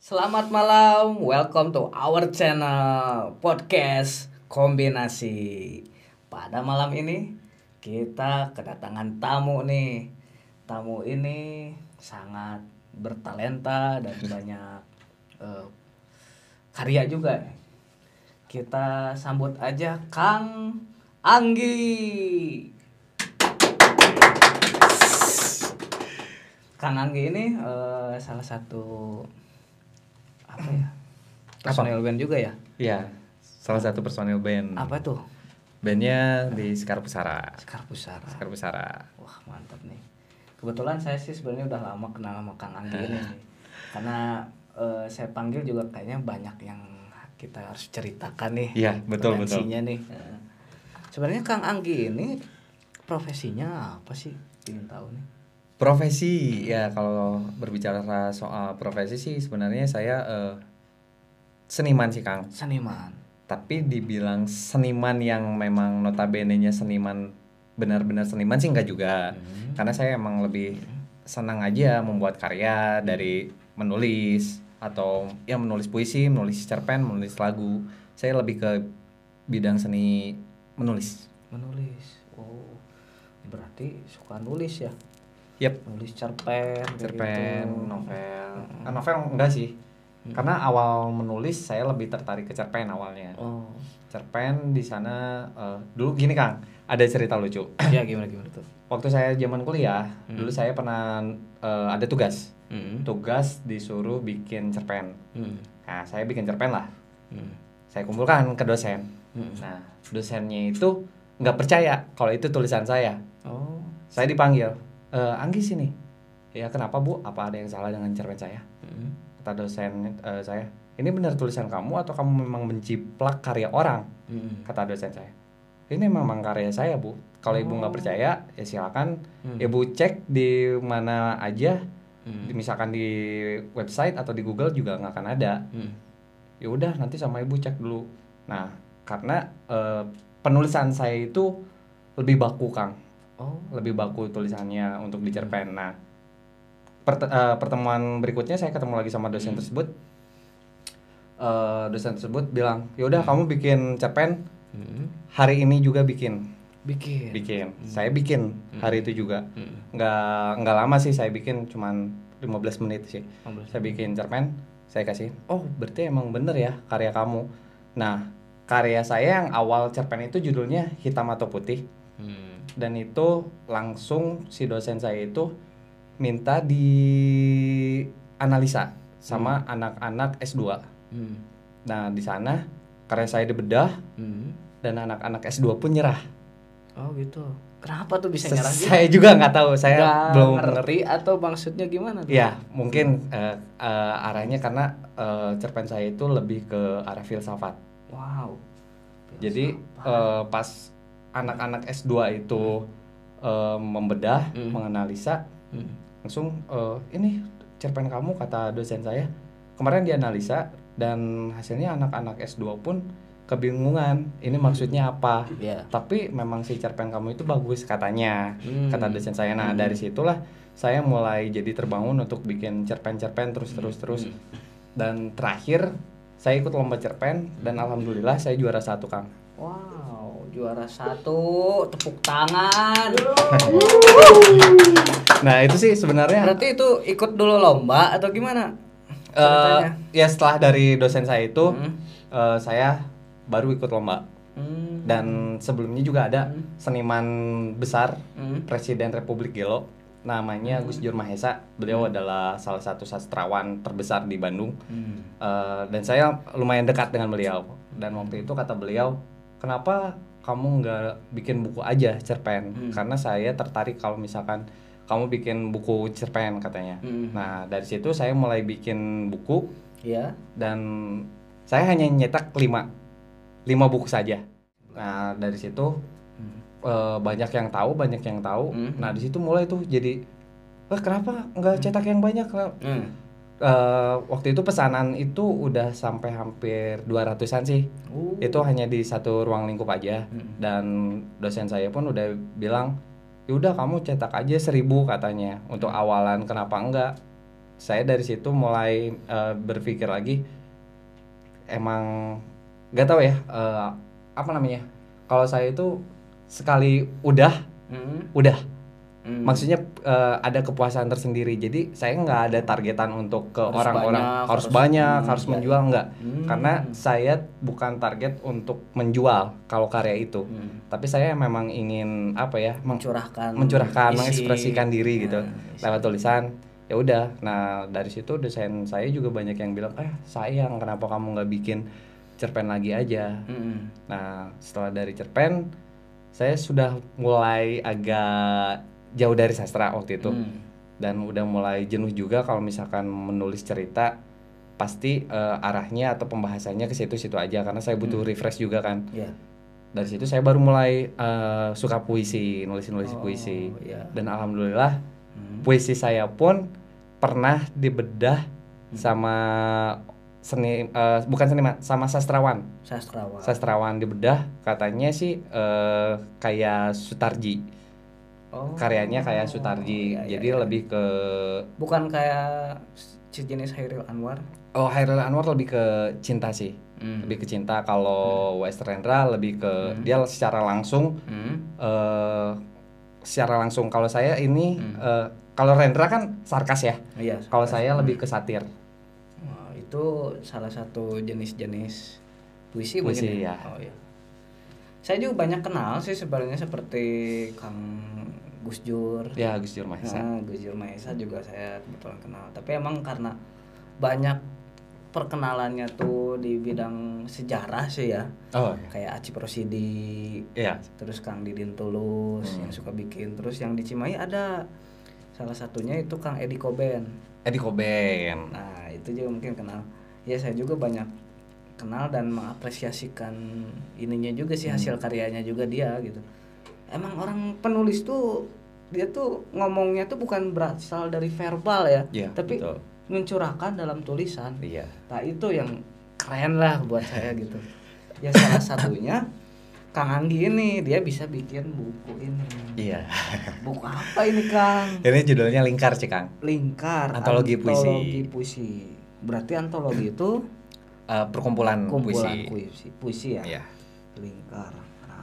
Selamat malam, welcome to our channel podcast kombinasi. Pada malam ini kita kedatangan tamu nih. Tamu ini sangat bertalenta dan banyak eh, karya juga. Kita sambut aja Kang Anggi. Kang Anggi ini eh, salah satu apa ya? Personil band juga ya? Iya, salah satu personil band. Apa tuh? Bandnya di Sekar Pusara. Sekar Pusara. Sekar Pusara. Wah mantap nih. Kebetulan saya sih sebenarnya udah lama kenal sama Kang Anggi ini nih. Karena eh, saya panggil juga kayaknya banyak yang kita harus ceritakan nih. Iya, betul, Potensinya nih. Sebenarnya Kang Anggi ini profesinya apa sih? Ingin tahu nih. Profesi ya kalau berbicara soal profesi sih sebenarnya saya eh, seniman sih Kang. Seniman. Tapi dibilang seniman yang memang notabene-nya seniman benar-benar seniman sih enggak juga. Hmm. Karena saya emang lebih senang aja membuat karya dari menulis atau ya menulis puisi, menulis cerpen, menulis lagu. Saya lebih ke bidang seni menulis. Menulis. Oh. Berarti suka nulis ya? Yep. Nulis cerpen. kayak cerpen, gitu. novel. Ah, novel enggak sih. Karena awal menulis saya lebih tertarik ke cerpen awalnya. Oh. Cerpen di sana eh, dulu gini Kang, ada cerita lucu. Ya gimana gimana tuh? Waktu saya zaman kuliah, dulu saya pernah eh, ada tugas. Hmm. Tugas disuruh bikin cerpen. Hmm. Nah, saya bikin cerpen lah. Hmm. Saya kumpulkan ke dosen. Hmm. Nah, dosennya itu nggak percaya kalau itu tulisan saya. Oh. Saya dipanggil, "Eh, Anggi sini. Ya kenapa bu? Apa ada yang salah dengan cerpen saya? Hmm. kata dosen eh, saya ini benar tulisan kamu atau kamu memang menciplak karya orang Hmm. kata dosen saya ini memang karya saya bu kalau ibu nggak percaya ya silakan Hmm. ibu cek di mana aja Hmm. misalkan di website atau di Google juga nggak akan ada Hmm. ya udah nanti sama ibu cek dulu nah karena eh, penulisan saya itu lebih baku kang Oh. lebih baku tulisannya untuk di cerpen. Nah, perte- eh, pertemuan berikutnya saya ketemu lagi sama dosen tersebut. Eh, dosen tersebut bilang, yaudah kamu bikin cerpen Hmm. hari ini juga bikin, Bikin. bikin. Saya bikin hari itu juga. Hmm. Nggak nggak lama sih saya bikin, cuman 15 menit sih. 15. Saya bikin cerpen, saya kasih. Oh, berarti emang bener ya karya kamu. Nah, karya saya yang awal cerpen itu judulnya hitam atau putih Hmm. dan itu langsung si dosen saya itu minta di analisa sama anak-anak S2. Hmm. Nah, di sana karya saya dibedah Hmm. dan anak-anak S2 pun nyerah. Oh gitu. Kenapa tuh bisa nyerah gitu? Saya juga nggak tahu, saya Nggak belum ngerti atau maksudnya gimana tuh? Ya, mungkin eh, eh, arahnya karena eh, cerpen saya itu lebih ke arah filsafat. Wow. Jadi eh, pas anak-anak S2 itu eh, membedah, Hmm. menganalisa, Hmm. langsung eh, ini cerpen kamu kata dosen saya kemarin dianalisa dan hasilnya anak-anak S2 pun kebingungan ini maksudnya apa Ya. tapi memang si cerpen kamu itu bagus katanya Hmm. kata dosen saya nah dari situlah saya mulai jadi terbangun untuk bikin cerpen-cerpen terus terus terus Hmm. dan terakhir saya ikut lomba cerpen dan alhamdulillah saya juara satu kang Wow, juara satu, tepuk tangan. nah itu sih sebenarnya Berarti itu ikut dulu lomba atau gimana? Ceritanya? ya setelah dari dosen saya itu Hmm. eh, saya baru ikut lomba Hmm. dan sebelumnya juga ada Hmm. seniman besar Hmm. Presiden Republik Gelo namanya Gus Dur Mahesa beliau adalah salah satu sastrawan terbesar di Bandung Hmm. Eh, dan saya lumayan dekat dengan beliau dan waktu itu kata beliau kenapa kamu nggak bikin buku aja cerpen Hmm. karena saya tertarik kalau misalkan kamu bikin buku cerpen katanya Hmm. nah dari situ saya mulai bikin buku Ya. dan saya hanya nyetak lima lima buku saja nah dari situ Hmm. eh, banyak yang tahu banyak yang tahu Hmm. nah di situ mulai tuh jadi wah kenapa nggak cetak yang banyak Hmm. Eh, waktu itu pesanan itu udah sampai hampir 200-an sih Uh. itu hanya di satu ruang lingkup aja Hmm. dan dosen saya pun udah bilang yaudah kamu cetak aja seribu katanya untuk awalan kenapa enggak saya dari situ mulai eh, berpikir lagi emang nggak tahu ya eh, apa namanya kalau saya itu sekali udah Mm. udah Mm. maksudnya eh, ada kepuasan tersendiri jadi saya nggak ada targetan untuk ke orang-orang harus, harus- banyak hmm, harus iya, menjual nggak Hmm. karena saya bukan target untuk menjual kalau karya itu Mm. tapi saya memang ingin apa ya mencurahkan mencurahkan isi. mengekspresikan diri gitu Nah, isi. lewat tulisan ya udah nah dari situ desain saya juga banyak yang bilang eh sayang kenapa kamu nggak bikin cerpen lagi aja Mm-mm. nah setelah dari cerpen saya sudah mulai agak jauh dari sastra waktu itu Mm. dan udah mulai jenuh juga kalau misalkan menulis cerita pasti eh, arahnya atau pembahasannya ke situ-situ aja karena saya butuh refresh juga kan Ya. dari situ saya baru mulai eh, suka puisi nulis-nulis Oh, puisi iya. dan alhamdulillah Mm. puisi saya pun pernah dibedah Hmm. sama seni eh, bukan seniman sama sastrawan Sastrawan. sastrawan dibedah katanya sih eh, kayak Sutarji Oh. karyanya kayak Sutarji iya, iya, jadi iya. lebih ke bukan kayak sejenis Hairil Anwar. oh Hairil Anwar lebih ke cinta sih Mm. lebih ke cinta kalau Wester Rendra lebih ke dia secara langsung Mm. eh secara langsung kalau saya ini Hmm. eh, kalau Rendra kan sarkas ya Iya. kalau saya lebih ke satir Wah, itu salah satu jenis-jenis puisi, Puisi, mungkin ya. Oh iya. Saya juga banyak kenal sih sebenarnya seperti Kang Gus Dur. ya Gus Dur Mahesa Nah, Gus Dur Maesa juga saya kebetulan kenal. Tapi emang karena banyak perkenalannya tuh di bidang sejarah sih ya. oh iya. Kayak Aci Prosidi, iya terus Kang Didin Tulus Hmm. yang suka bikin. Terus yang di Cimahi ada salah satunya itu Kang Edi Koben. Edi Koben Nah, itu juga mungkin kenal. Ya, saya juga banyak kenal dan mengapresiasikan ininya juga sih hasil karyanya juga dia gitu. Emang orang penulis tuh dia tuh ngomongnya tuh bukan berasal dari verbal ya, Iya, tapi betul. mencurahkan dalam tulisan. iya Nah, itu yang keren lah buat saya gitu. Ya salah satunya Kang Anggi ini dia bisa bikin buku ini. iya Buku apa ini, Kang? ini judulnya lingkar sih Kang Lingkar Antologi puisi. Antologi puisi. Berarti antologi itu Eh, perkumpulan kumpulan puisi puisi. Puisi ya. Iya. Lingkar.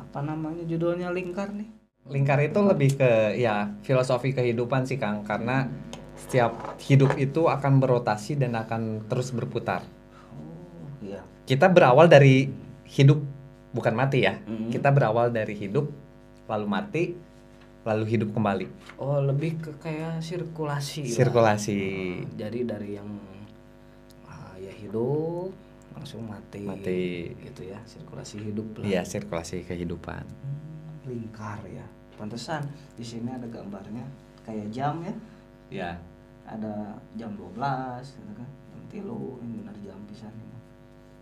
Apa namanya judulnya Lingkar nih? lingkar itu lebih ke ya filosofi kehidupan sih Kang karena setiap hidup itu akan berotasi dan akan terus berputar Oh, iya. kita berawal dari hidup bukan mati ya Mhm. kita berawal dari hidup lalu mati lalu hidup kembali Oh, lebih ke kayak sirkulasi. lah. sirkulasi Oh, jadi dari yang ah, ya hidup langsung mati. Mati. Gitu ya, sirkulasi hidup lah. iya sirkulasi kehidupan. Lingkar ya. Pantesan di sini ada gambarnya kayak jam ya. ya ada jam 12 gitu kan. Jam tilu ini benar jam pisan ini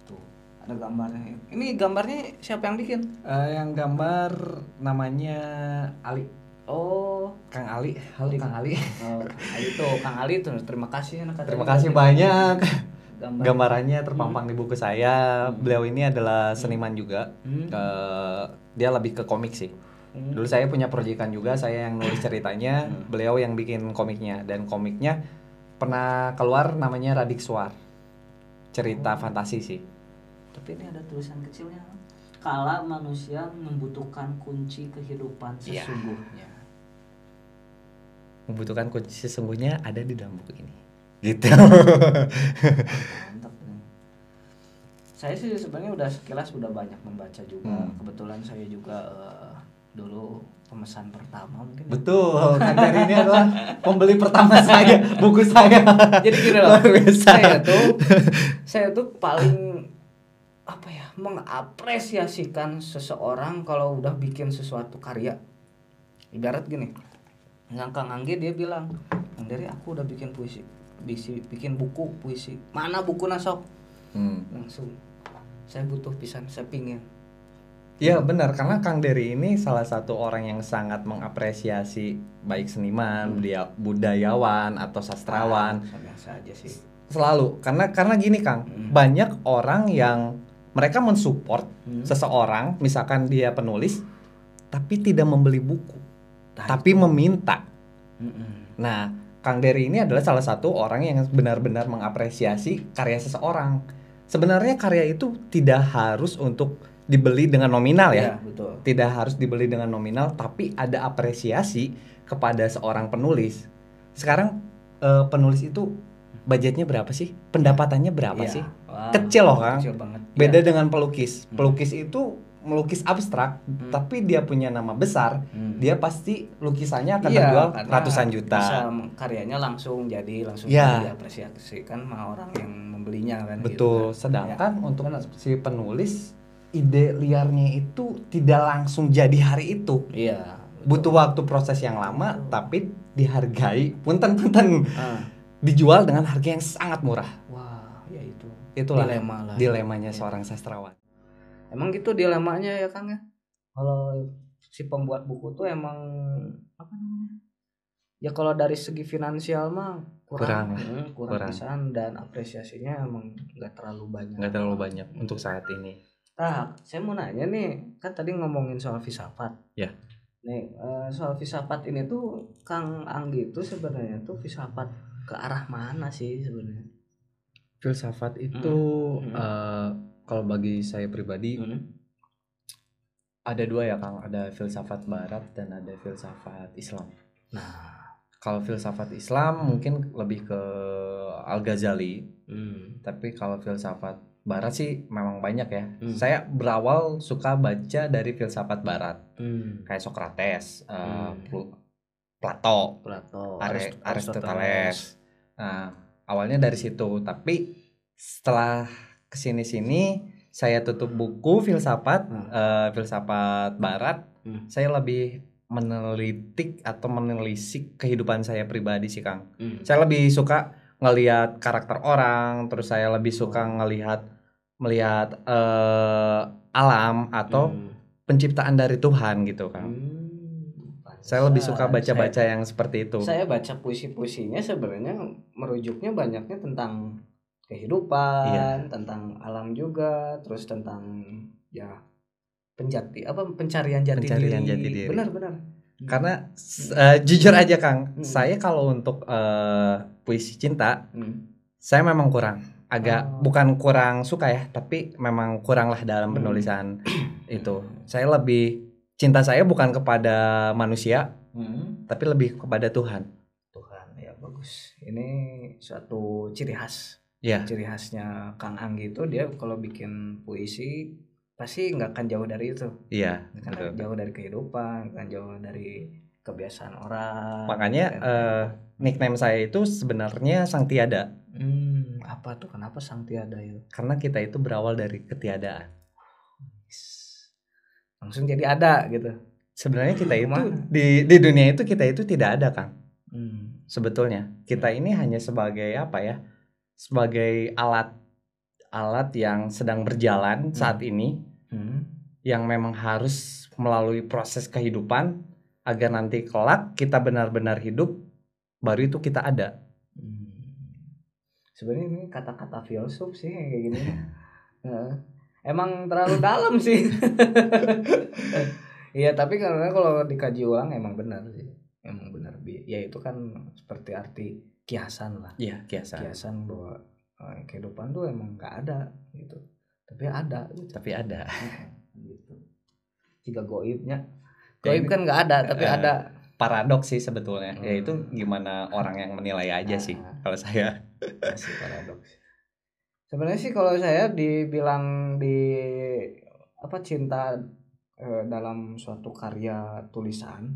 tuh ada gambarnya. Ini gambarnya siapa yang bikin? Eh, yang gambar namanya Ali. Oh. Kang Ali. Halo Di- Kang Ali. Oh, Kang Ali tuh Kang Ali tuh. Terima kasih anak terima kasih banyak gambar gambarannya terpampang di buku saya. Beliau ini adalah seniman juga. Hmm. Eh, dia lebih ke komik sih. Hmm. dulu saya punya proyekan juga saya yang nulis ceritanya. Beliau yang bikin komiknya. Dan komiknya pernah keluar namanya Radik Suar. Cerita fantasi sih. Tapi ini ada tulisan kecilnya. Kala manusia membutuhkan kunci kehidupan Iya. sesungguhnya. Membutuhkan kunci sesungguhnya ada di dalam buku ini gitu. Mantap nih saya sih sebenarnya udah sekilas udah banyak membaca juga. Hmm. kebetulan saya juga eh, dulu pemesan pertama mungkin ya. betul kan dari ini adalah pembeli pertama saya buku saya. Jadi gini loh saya tuh saya tuh paling apa ya mengapresiasikan seseorang kalau udah bikin sesuatu karya. Ibarat gini yang Kang Anggi dia bilang Kang dari aku udah bikin puisi bisi bikin buku puisi. Mana buku nasok Hmm. langsung. Saya butuh pisan saya pingin Iya benar. Karena Kang Dery ini salah satu orang yang sangat mengapresiasi baik seniman, budia- budayawan atau sastrawan. Ah, biasa aja sih. Selalu. Karena karena gini Kang. Hmm. banyak orang yang mereka mensupport Hmm. seseorang misalkan dia penulis tapi tidak membeli buku. Nah, tapi meminta. Mm-mm. Nah Kang Dery ini adalah salah satu orang yang benar-benar mengapresiasi karya seseorang. Sebenarnya karya itu tidak harus untuk dibeli dengan nominal ya. Iya, betul. Tidak harus dibeli dengan nominal, tapi ada apresiasi kepada seorang penulis. Sekarang eh, penulis itu budgetnya berapa sih? Pendapatannya berapa Iya. sih? Wah, Kecil loh, Kang. Kecil banget. Beda Iya. dengan pelukis. Pelukis itu melukis abstrak, Hmm. tapi dia punya nama besar. Hmm. Dia pasti lukisannya akan Iya, terjual ratusan juta. Bisa karyanya langsung jadi langsung Iya. diapresiasikan sama orang yang membelinya kan. Betul. gitu kan. Sedangkan Ya, untuk si penulis ide liarnya itu tidak langsung jadi hari itu. Iya. Butuh waktu proses yang lama, tapi dihargai. Punten-punten Ah. dijual dengan harga yang sangat murah. Wah, ya itu. Itulah Dilema lah. dilemanya Iya. seorang sastrawan. Emang gitu dilemanya ya Kang ya. Kalau si pembuat buku tuh emang apa namanya? Ya kalau dari segi finansial mah Kurang kurang, ya? Hmm, kurang, Kurang. pisan dan apresiasinya emang nggak terlalu banyak. Nggak terlalu banyak untuk saat ini. Nah, saya mau nanya nih, kan tadi ngomongin soal filsafat. Ya. Nih, eh, soal filsafat ini tuh Kang Anggi itu sebenarnya tuh filsafat ke arah mana sih sebenarnya? Filsafat itu Hmm. eh, kalau bagi saya pribadi Hmm. ada dua ya Kang, ada filsafat barat dan ada filsafat Islam. Nah, Kalau filsafat Islam mungkin lebih ke Al-Ghazali, hmm. tapi kalau filsafat barat sih memang banyak ya. Hmm. Saya berawal suka baca dari filsafat barat, Hmm. kayak Socrates, eh, Hmm. Pl- Plato, Plato, Are- Aristoteles. Nah, awalnya dari situ, tapi setelah ke sini-sini saya tutup buku filsafat, Hmm. eh, filsafat barat. Hmm. Saya lebih menelitik atau menelisik kehidupan saya pribadi sih, Kang. Hmm. Saya lebih suka ngelihat karakter orang, terus saya lebih suka ngelihat melihat eh, alam atau Hmm. penciptaan dari Tuhan gitu, Kang. Hmm. Saya lebih suka baca-baca Saya- yang seperti itu. Saya baca puisi-puisinya sebenarnya merujuknya banyaknya tentang kehidupan, Iya. tentang alam juga, terus tentang ya penjati apa pencarian jati Pencarian diri. jati diri. Benar benar. Karena s- eh, jujur aja Kang, Hmm. saya kalau untuk eh, puisi cinta, Hmm. saya memang kurang, agak Oh. bukan kurang suka ya, tapi memang kurang lah dalam Hmm. penulisan itu. Saya lebih cinta saya bukan kepada manusia, Hmm. tapi lebih kepada Tuhan. Tuhan ya bagus. Ini suatu ciri khas. Ya, Ciri khasnya Kang Anggi itu dia kalau bikin puisi pasti nggak akan jauh dari itu. iya, Karena betul. jauh dari kehidupan, kan jauh dari kebiasaan orang. Makanya Dan- eh, nickname saya itu sebenarnya Sang Tiada, Hmm, apa tuh? Kenapa sang tiada itu? karena kita itu berawal dari ketiadaan. Langsung jadi ada gitu. Sebenarnya kita itu di di dunia itu kita itu tidak ada, Kang. Hmm. sebetulnya kita ini hanya sebagai apa ya sebagai alat alat yang sedang berjalan saat ini Hmm. yang memang harus melalui proses kehidupan agar nanti kelak kita benar-benar hidup baru itu kita ada Hmm. Sebenarnya ini kata-kata filsuf sih kayak gini. Heeh. Emang terlalu dalam sih. Iya, tapi karena kalau dikaji ulang emang benar sih. Emang benar. Ya itu kan seperti arti kiasan lah. iya kiasan Kiasan bahwa eh, kehidupan tuh emang nggak ada gitu. Tapi ada gitu. tapi ada gitu. Jika goibnya. Ya, Goib kan nggak ada, tapi Eh, ada. paradoks sih sebetulnya Hmm. yaitu gimana orang yang menilai aja sih Ah. kalau saya Masih paradoks. Sebenarnya sih kalau saya dibilang di apa cinta eh, dalam suatu karya tulisan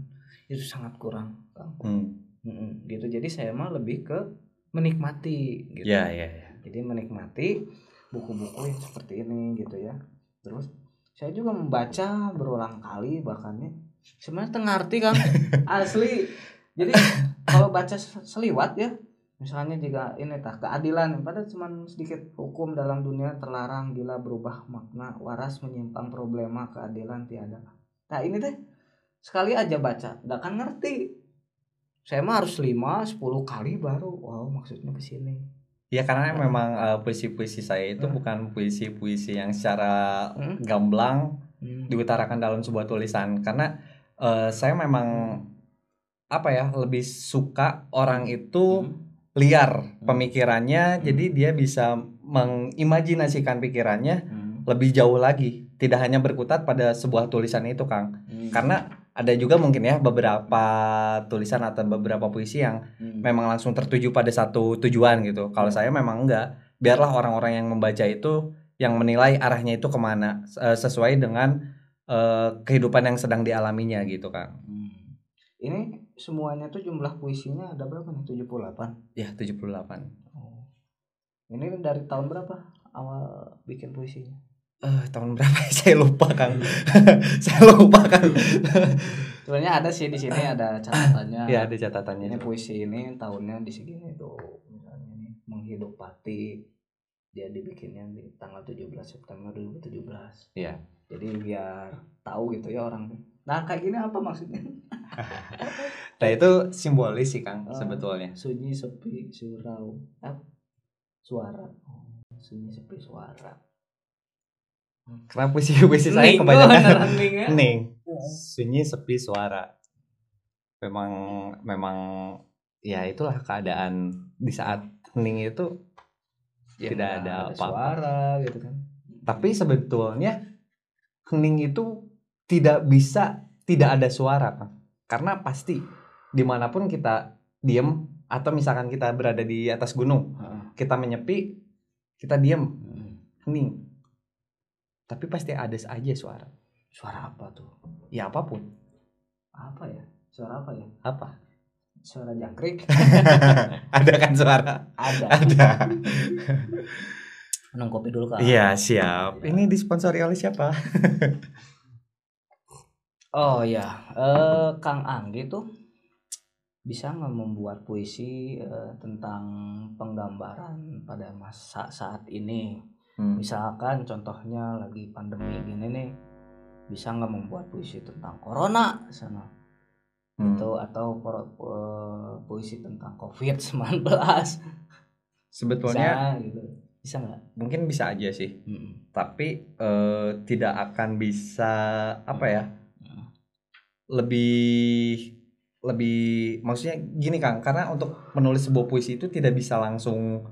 itu sangat kurang, hmm. Mm-mm, gitu. Jadi saya mah lebih ke menikmati gitu. ya ya ya Jadi menikmati buku-buku yang seperti ini gitu ya. Terus saya juga membaca berulang kali bahkan ya. Sebenarnya tengah arti kan asli. Jadi kalau baca se- seliwat ya, misalnya jika ini tah keadilan, pada cuman sedikit hukum dalam dunia terlarang gila berubah makna waras menyimpang problema keadilan tiada. Nah ini teh sekali aja baca, nggak akan ngerti. Saya mah harus 5 10 kali baru wow maksudnya ke sini. Ya karena memang eh, puisi-puisi saya itu Hmm. bukan puisi-puisi yang secara Hmm. gamblang Hmm. diutarakan dalam sebuah tulisan karena eh, saya memang apa ya lebih suka orang itu Hmm. liar pemikirannya jadi dia bisa mengimajinasikan pikirannya Hmm. lebih jauh lagi tidak hanya berkutat pada sebuah tulisan itu Kang Hmm. karena ada juga mungkin ya beberapa tulisan atau beberapa puisi yang Hmm. memang langsung tertuju pada satu tujuan gitu kalau saya memang enggak biarlah orang-orang yang membaca itu yang menilai arahnya itu ke mana eh, sesuai dengan eh, kehidupan yang sedang dialaminya gitu Kang Hmm. Ini semuanya tuh jumlah puisinya ada berapa nih? 78. ya 78 Oh. Ini dari tahun berapa awal bikin puisinya? Eh tahun berapa ya? saya lupa Kang saya lupa Kang Sebenarnya ada sih di sini ada catatannya. ya ada catatannya Ini puisi ini tahunnya di segini tuh. Misalnya nih menghidup pati dia dibikinnya di tanggal 17 September 2017. Iya. Jadi biar tahu gitu ya orang. Nah, kayak gini apa maksudnya? nah itu simbolis sih Kang Oh. sebetulnya Sunyi sepi surau. Apa? Suara. Oh, sunyi sepi suara. Karena puisi-puisi saya Ning, kebanyakan beneran ning ya. ning sunyi sepi suara memang memang ya itulah keadaan di saat hening itu Ya, Tidak ada apa-apa. suara gitu kan. tapi sebetulnya hening itu tidak bisa tidak ada suara Kang. karena pasti di mana pun kita diem atau misalkan kita berada di atas gunung kita menyepi kita diem Hmm. hening tapi pasti ada aja suara Suara apa tuh? ya apa pun Apa ya? Suara apa ya? apa Suara jangkrik? ada kan suara Ada. ada Minum kopi dulu kak. iya siap ini disponsori oleh siapa Oh ya, eh Kang Anggi tuh bisa nggak membuat puisi eh, tentang penggambaran pada masa saat ini? Hmm. Misalkan contohnya lagi pandemi gini nih, bisa nggak membuat puisi tentang corona sana? Hmm. Itu atau eh, puisi tentang COVID-19 sebetulnya bisa gitu. Bisa nggak? mungkin bisa aja sih Mm-mm. tapi eh, tidak akan bisa apa ya Mm. lebih lebih maksudnya gini Kang karena untuk menulis sebuah puisi itu tidak bisa langsung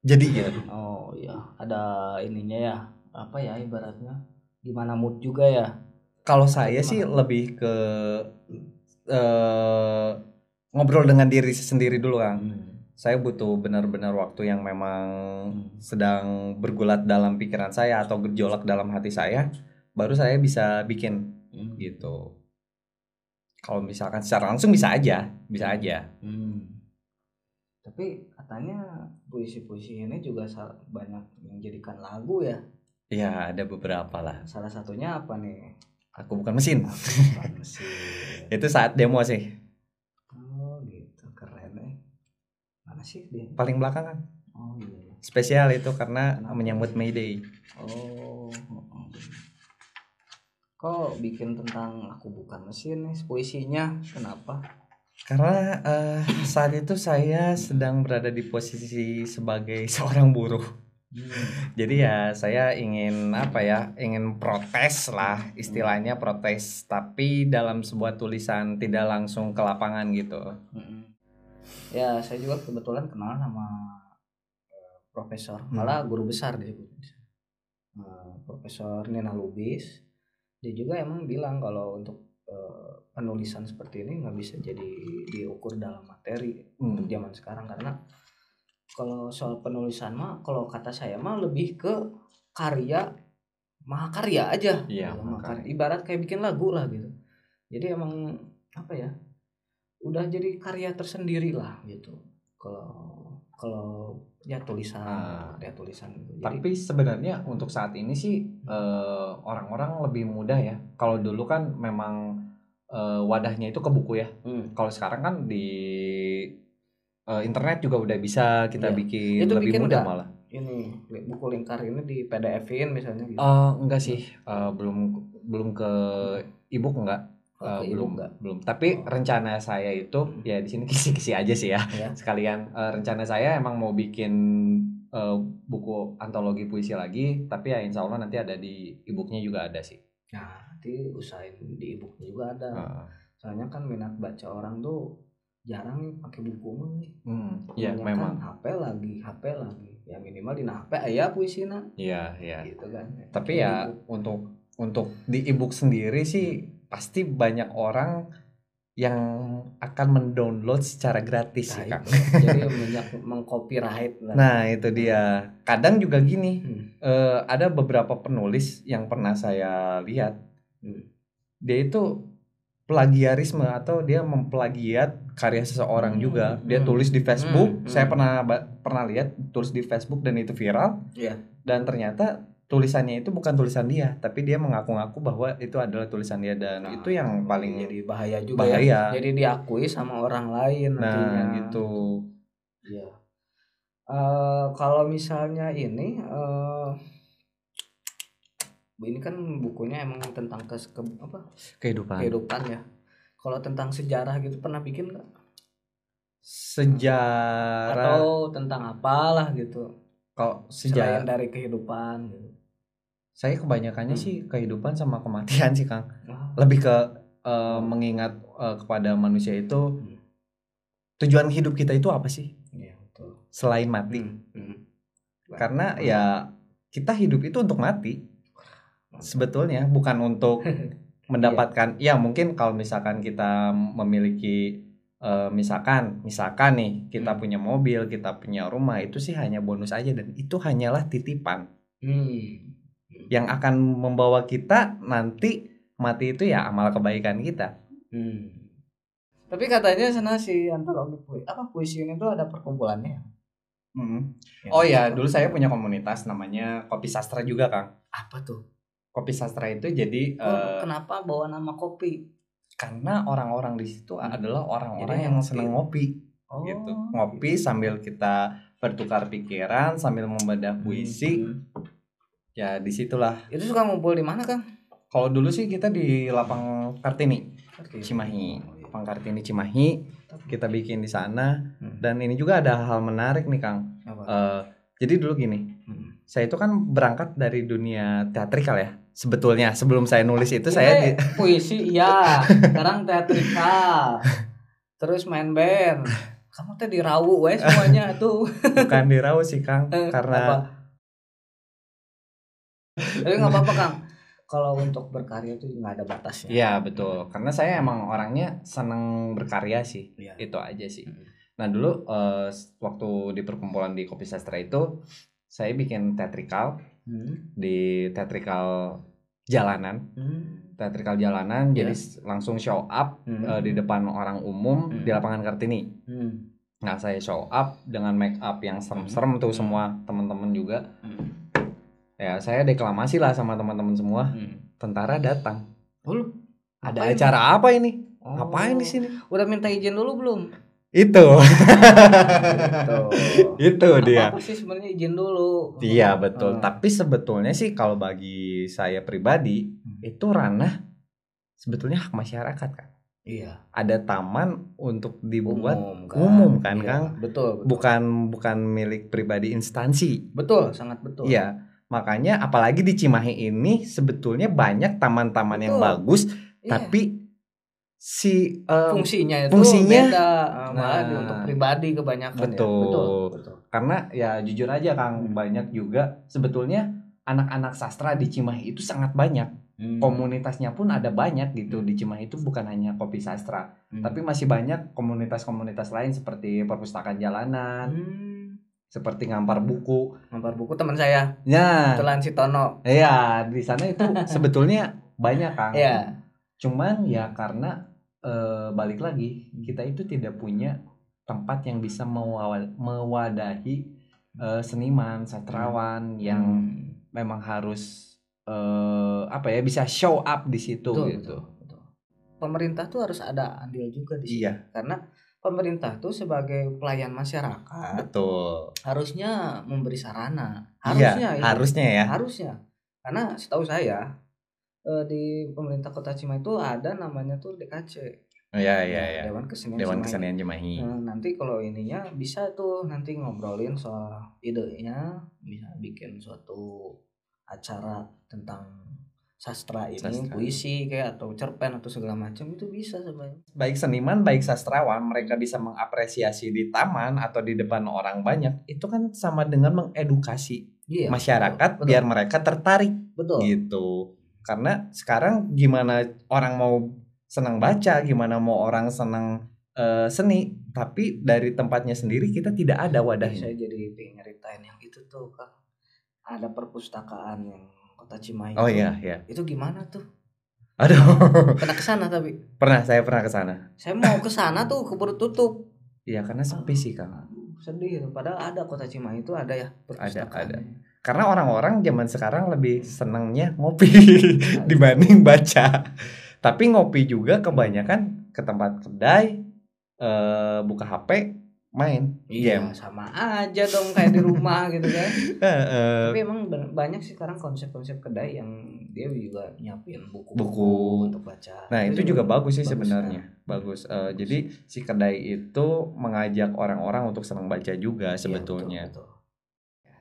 jadi gitu Oh iya, ada ininya ya. Apa ya ibaratnya? Gimana mood juga ya? kalau saya sih Gimana? lebih ke eh, ngobrol dengan diri sendiri dulu Kang saya butuh benar-benar waktu yang memang sedang bergulat dalam pikiran saya atau gejolak dalam hati saya baru saya bisa bikin Hmm. gitu kalau misalkan secara langsung bisa aja bisa aja Hmm. Tapi katanya puisi-puisi ini juga banyak menjadikan lagu ya. ya ada beberapa lah Salah satunya apa nih? aku bukan mesin Bukan mesin. itu saat demo sih Oh gitu, keren eh. Mana sih dia? paling belakang kan Oh iya. spesial itu karena Kenapa? menyambut Mayday Oh. Kok bikin tentang aku bukan mesin nih puisinya? Kenapa? Karena eh, saat itu saya sedang berada di posisi sebagai seorang buruh Hmm. jadi ya saya ingin apa ya ingin protes lah istilahnya protes tapi dalam sebuah tulisan tidak langsung ke lapangan gitu Mm-mm. Ya, saya juga kebetulan kenal sama eh, profesor, Hmm. malah guru besar dia. Eh, profesor Nina Lubis. Dia juga emang bilang kalau untuk penulisan seperti ini nggak bisa jadi diukur dalam materi Hmm. untuk zaman sekarang. Karena kalau soal penulisan mah kalau kata saya mah lebih ke karya mahakarya aja. Iya, mahakarya. ibarat kayak bikin lagu lah gitu. Jadi emang apa ya udah jadi karya tersendiri lah gitu. Kalau kalau ya tulisan Ah. ya tulisan. Jadi, Tapi sebenarnya untuk saat ini sih eh, orang-orang lebih mudah ya. Kalau dulu kan memang eh, wadahnya itu ke buku ya. hmm, Kalau sekarang kan di eh, internet juga udah bisa kita Iya. bikin Itu lebih bikin mudah malah. ini buku lingkar ini di PDF-in misalnya gitu Eh, enggak sih, Eh, belum belum ke ebook enggak. Ke belum ebook nggak? belum. Tapi Oh. rencana saya itu ya di sini kisi-kisi aja sih ya. Ya. Sekalian eh, rencana saya emang mau bikin eh, buku antologi puisi lagi, tapi ya insya Allah nanti ada di ebooknya juga ada sih. nah nanti usahain di e-booknya juga ada Heeh. soalnya kan minat baca orang tuh jarang pakai buku mah nih Hmm, iya Kebanyakan memang. HP lagi HP lagi ya minimal di HP aya puisina Iya, iya. gitu kan Tapi ya untuk untuk di ebook sendiri sih pasti banyak orang yang akan mendownload secara gratis sih, Nah, Kang. itu. jadi banyak mengcopyright lah Nah, itu dia. Kadang juga gini, Hmm. eh, ada beberapa penulis yang pernah saya lihat. Hmm. Dia itu plagiarisme atau dia memplagiat karya seseorang Hmm, juga. Dia hmm. tulis di Facebook, Hmm, saya hmm. pernah pernah lihat tulis di Facebook dan itu viral. Iya. Dan ternyata tulisannya itu bukan tulisan dia, tapi dia mengaku-ngaku bahwa itu adalah tulisan dia dan Nah, itu yang paling jadi bahaya juga bahaya. ya jadi diakui sama orang lain nantinya Nah, gitu. Iya. Eh, kalau misalnya ini eh ini kan bukunya emang tentang kes ke, apa Kehidupan. kehidupan ya. Kalau tentang sejarah gitu pernah bikin nggak? Sejarah Atau tentang apalah gitu. kalau Selain sejarah dari kehidupan gitu. Saya kebanyakannya Hmm. sih kehidupan sama kematian sih, Kang. Wah, Lebih ke eh, mengingat eh, kepada manusia itu Hmm. tujuan hidup kita itu apa sih Iya betul. selain mati? Hmm, hmm. Karena ya kita hidup itu untuk mati sebetulnya bukan untuk mendapatkan ya mungkin kalau misalkan kita memiliki eh, misalkan misalkan nih kita Hmm. punya mobil kita punya rumah itu sih hanya bonus aja dan itu hanyalah titipan Hmm. Yang akan membawa kita nanti mati itu ya amal kebaikan kita Hmm. Tapi katanya sana si antologi puisi apa puisi ini tuh ada perkumpulannya. ya? Ya, oh ya dulu saya punya komunitas namanya kopi sastra juga kang apa tuh? kopi sastra itu jadi Oh, eh, kenapa bawa nama kopi? karena orang-orang di situ adalah orang-orang yang ngopi. seneng ngopi Oh. gitu ngopi sambil kita bertukar pikiran sambil membedah puisi Hmm. Ya di situlah Itu suka ngumpul di mana, Kang? kalau dulu sih kita di lapang kartini Cimahi Oh, iya. lapang kartini Cimahi kita bikin di sana Hmm. dan ini juga ada hal menarik nih kang Apa? Eh, jadi dulu gini Hmm. saya itu kan berangkat dari dunia teatrikal ya sebetulnya sebelum saya nulis itu Ini saya di, puisi iya, sekarang teatrikal. Terus main band. Kamu teh dirawu we semuanya tuh. bukan di Rawu sih kang Eh, karena apa? Tapi nggak apa-apa, Kang. Kalau untuk berkarya itu nggak ada batasnya. Iya betul karena saya emang orangnya seneng berkarya sih Iya. itu aja sih Hmm. nah dulu eh, waktu di perkumpulan di kopi sastra itu saya bikin teatrikal Hmm. di teatrikal jalanan Hmm. teatrikal jalanan Iya. jadi langsung show up Hmm. eh, di depan orang umum Hmm. di lapangan kartini Hmm. nah saya show up dengan make up yang serem-serem tuh Hmm. semua teman-teman juga Hmm. Ya saya deklamasi lah sama teman-teman semua Hmm. tentara datang Oh, lu ada Ngapain? acara apa ini Oh. ngapain di sini Udah minta izin dulu belum? itu Tuh. itu dia Apa sih sebenarnya izin dulu? Iya betul. Hmm. Tapi sebetulnya sih kalau bagi saya pribadi Hmm. itu ranah sebetulnya hak masyarakat kan. Iya. Ada taman untuk dibuat Umum umum kan, Iya, Kang? Betul, betul. bukan bukan milik pribadi instansi. Betul, sangat betul. Iya. Makanya apalagi di Cimahi ini sebetulnya banyak taman-taman yang bagus Iya. tapi si eh, fungsinya itu fungsinya- beda malah Nah. untuk pribadi kebanyakan Betul. ya. betul betul karena ya jujur aja Kang Hmm. banyak juga sebetulnya anak-anak sastra di Cimahi itu sangat banyak. Hmm. komunitasnya pun ada banyak gitu di Cimahi itu bukan hanya kopi sastra Hmm. tapi masih banyak komunitas-komunitas lain seperti perpustakaan jalanan hmm. Seperti ngampar buku. Ngampar buku teman saya. Ya. Telan Sitono. Ya di sana itu sebetulnya banyak kang. Ya cuman ya karena eh, balik lagi kita itu tidak punya tempat yang bisa mewa- mewadahi eh, seniman sastrawan yang Hmm. memang harus eh, apa ya bisa show up di situ betul, gitu. betul, betul. pemerintah tuh harus ada andil juga di situ. Iya. Karena pemerintah tuh sebagai pelayan masyarakat betul harusnya memberi sarana Iya, harusnya itu. harusnya ya. harusnya karena setahu saya eh, di pemerintah kota Cimahi itu ada namanya tuh DKC Iya, iya, iya. Dewan Kesenian Dewan Cimahi. Kesenian Cimahi. Nah, nanti kalau ininya bisa tuh nanti ngobrolin soal idenya bisa bikin suatu acara tentang sastra ini Sastra. puisi kayak atau cerpen atau segala macam itu bisa sebenarnya. Baik seniman baik sastrawan mereka bisa mengapresiasi di taman atau di depan orang banyak itu kan sama dengan mengedukasi iya masyarakat betul, biar mereka tertarik. Betul. Gitu. Karena sekarang gimana orang mau senang baca gimana mau orang senang eh, seni tapi dari tempatnya sendiri kita tidak ada Ih, wadahnya. saya jadi pengen nyeritain yang itu tuh kang ada perpustakaan yang kota Cimahi oh iya iya. itu gimana tuh? Aduh. Pernah ke sana tapi? Pernah saya pernah ke sana. Saya mau ke sana tuh keburu tutup. Iya karena sepi sih kang sedih padahal ada kota Cimahi itu ada ya perpustakaan. ada. karena orang-orang zaman sekarang lebih senangnya ngopi Iya. dibanding baca. Tapi ngopi juga kebanyakan ke tempat kedai eh, buka HP main iya game sama aja dong kayak di rumah gitu kan eh, tapi emang ban- banyak sih sekarang konsep-konsep kedai yang dia juga nyiapin buku Buku. untuk baca Nah itu juga bagus sih bagus, sebenarnya bagus. Eh, jadi si kedai itu mengajak orang-orang untuk senang baca juga Iya, sebetulnya. betul, betul.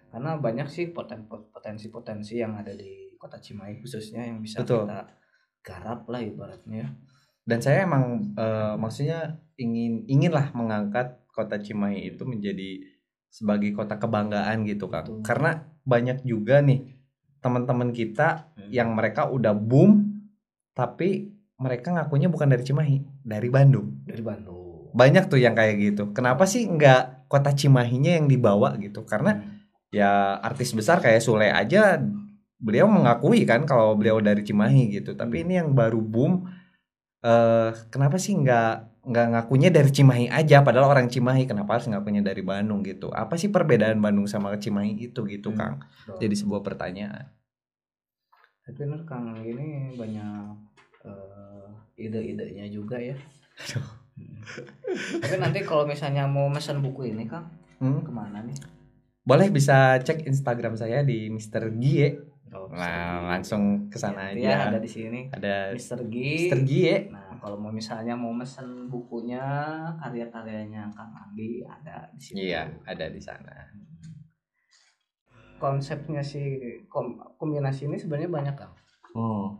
karena banyak sih poten- potensi-potensi yang ada di kota Cimahi khususnya yang bisa Betul. kita garap lah ibaratnya Dan saya emang eh, maksudnya ingin inginlah mengangkat kota Cimahi itu menjadi sebagai kota kebanggaan gitu kang. Betul. Karena banyak juga nih teman-teman kita Hmm. yang mereka udah boom tapi mereka ngakunya bukan dari Cimahi, dari Bandung. dari Bandung Banyak tuh yang kayak gitu. Kenapa sih nggak kota Cimahinya yang dibawa gitu? Karena Hmm. ya artis besar kayak Sule aja beliau mengakui kan kalau beliau dari Cimahi gitu tapi ini yang baru boom eh kenapa sih nggak nggak ngakunya dari Cimahi aja padahal orang Cimahi kenapa harus ngakunya dari Bandung gitu apa sih perbedaan Bandung sama Cimahi itu gitu Hmm. Kang Betul. jadi sebuah pertanyaan tapi bener Kang ini banyak eh, ide-idenya juga ya Aduh. Hmm. tapi nanti kalau misalnya mau pesan buku ini Kang Hmm, ke mana nih boleh bisa cek Instagram saya di Mr. Gie Oh, nah langsung ke sana Nanti ya, ada aja di sini ada Mr. Gi Mr. Gie Nah, kalau mau misalnya mau mesen bukunya, karya-karyanya Kang Andi ada di sini. iya ada di sana Konsepnya sih kom- kombinasi ini sebenarnya banyak Kang. oh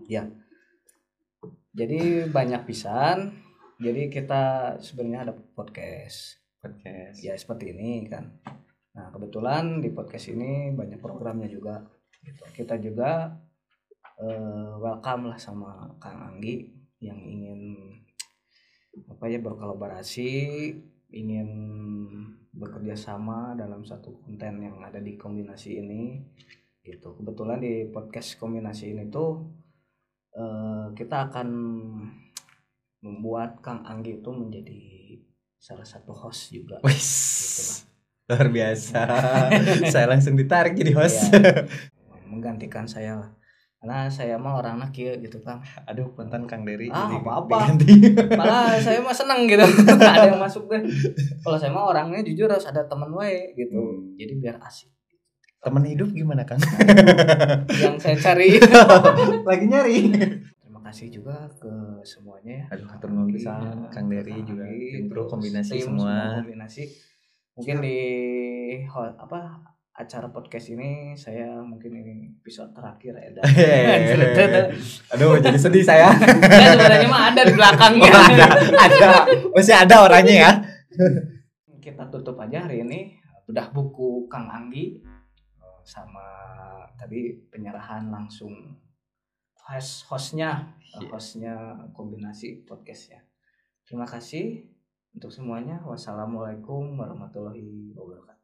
Jadi banyak pisan. Jadi kita sebenarnya ada podcast. podcast Ya seperti ini kan. Nah, kebetulan di podcast ini banyak programnya juga. Gitu. Kita juga eh, welcome lah sama Kang Anggi yang ingin apa ya berkolaborasi, ingin bekerja sama dalam satu konten yang ada di kombinasi ini. Gitu. Kebetulan di podcast kombinasi ini tuh eh, kita akan membuat Kang Anggi itu menjadi salah satu host juga. Wis, luar biasa. saya langsung ditarik jadi host. Iya. menggantikan saya lah karena saya mah orangnya kia gitu kan Aduh, punten Kang Dery. Ah, apa-apa. diganti. malah saya mah seneng gitu ada yang masuk deh kalau saya mah orangnya jujur harus ada teman wae gitu Hmm. jadi biar asik Temen hidup gimana Kang? yang saya cari Lagi nyari. terima kasih juga ke semuanya ya Aduh, hatur nuhun Anggi, pisan, ya, Kang Dery juga. Bro kombinasi tim semua. kombinasi mungkin di apa acara podcast ini saya mungkin ini episode terakhir ya. Aduh, jadi sedih saya. Ya, sebenarnya mah ada di belakangnya Oh, ada, ada. Masih ada orangnya ya. kita tutup aja hari ini bedah buku Kang Anggi eh, sama tadi penyerahan langsung host hostnya Iya. hostnya kombinasi podcastnya terima kasih untuk semuanya wassalamualaikum warahmatullahi wabarakatuh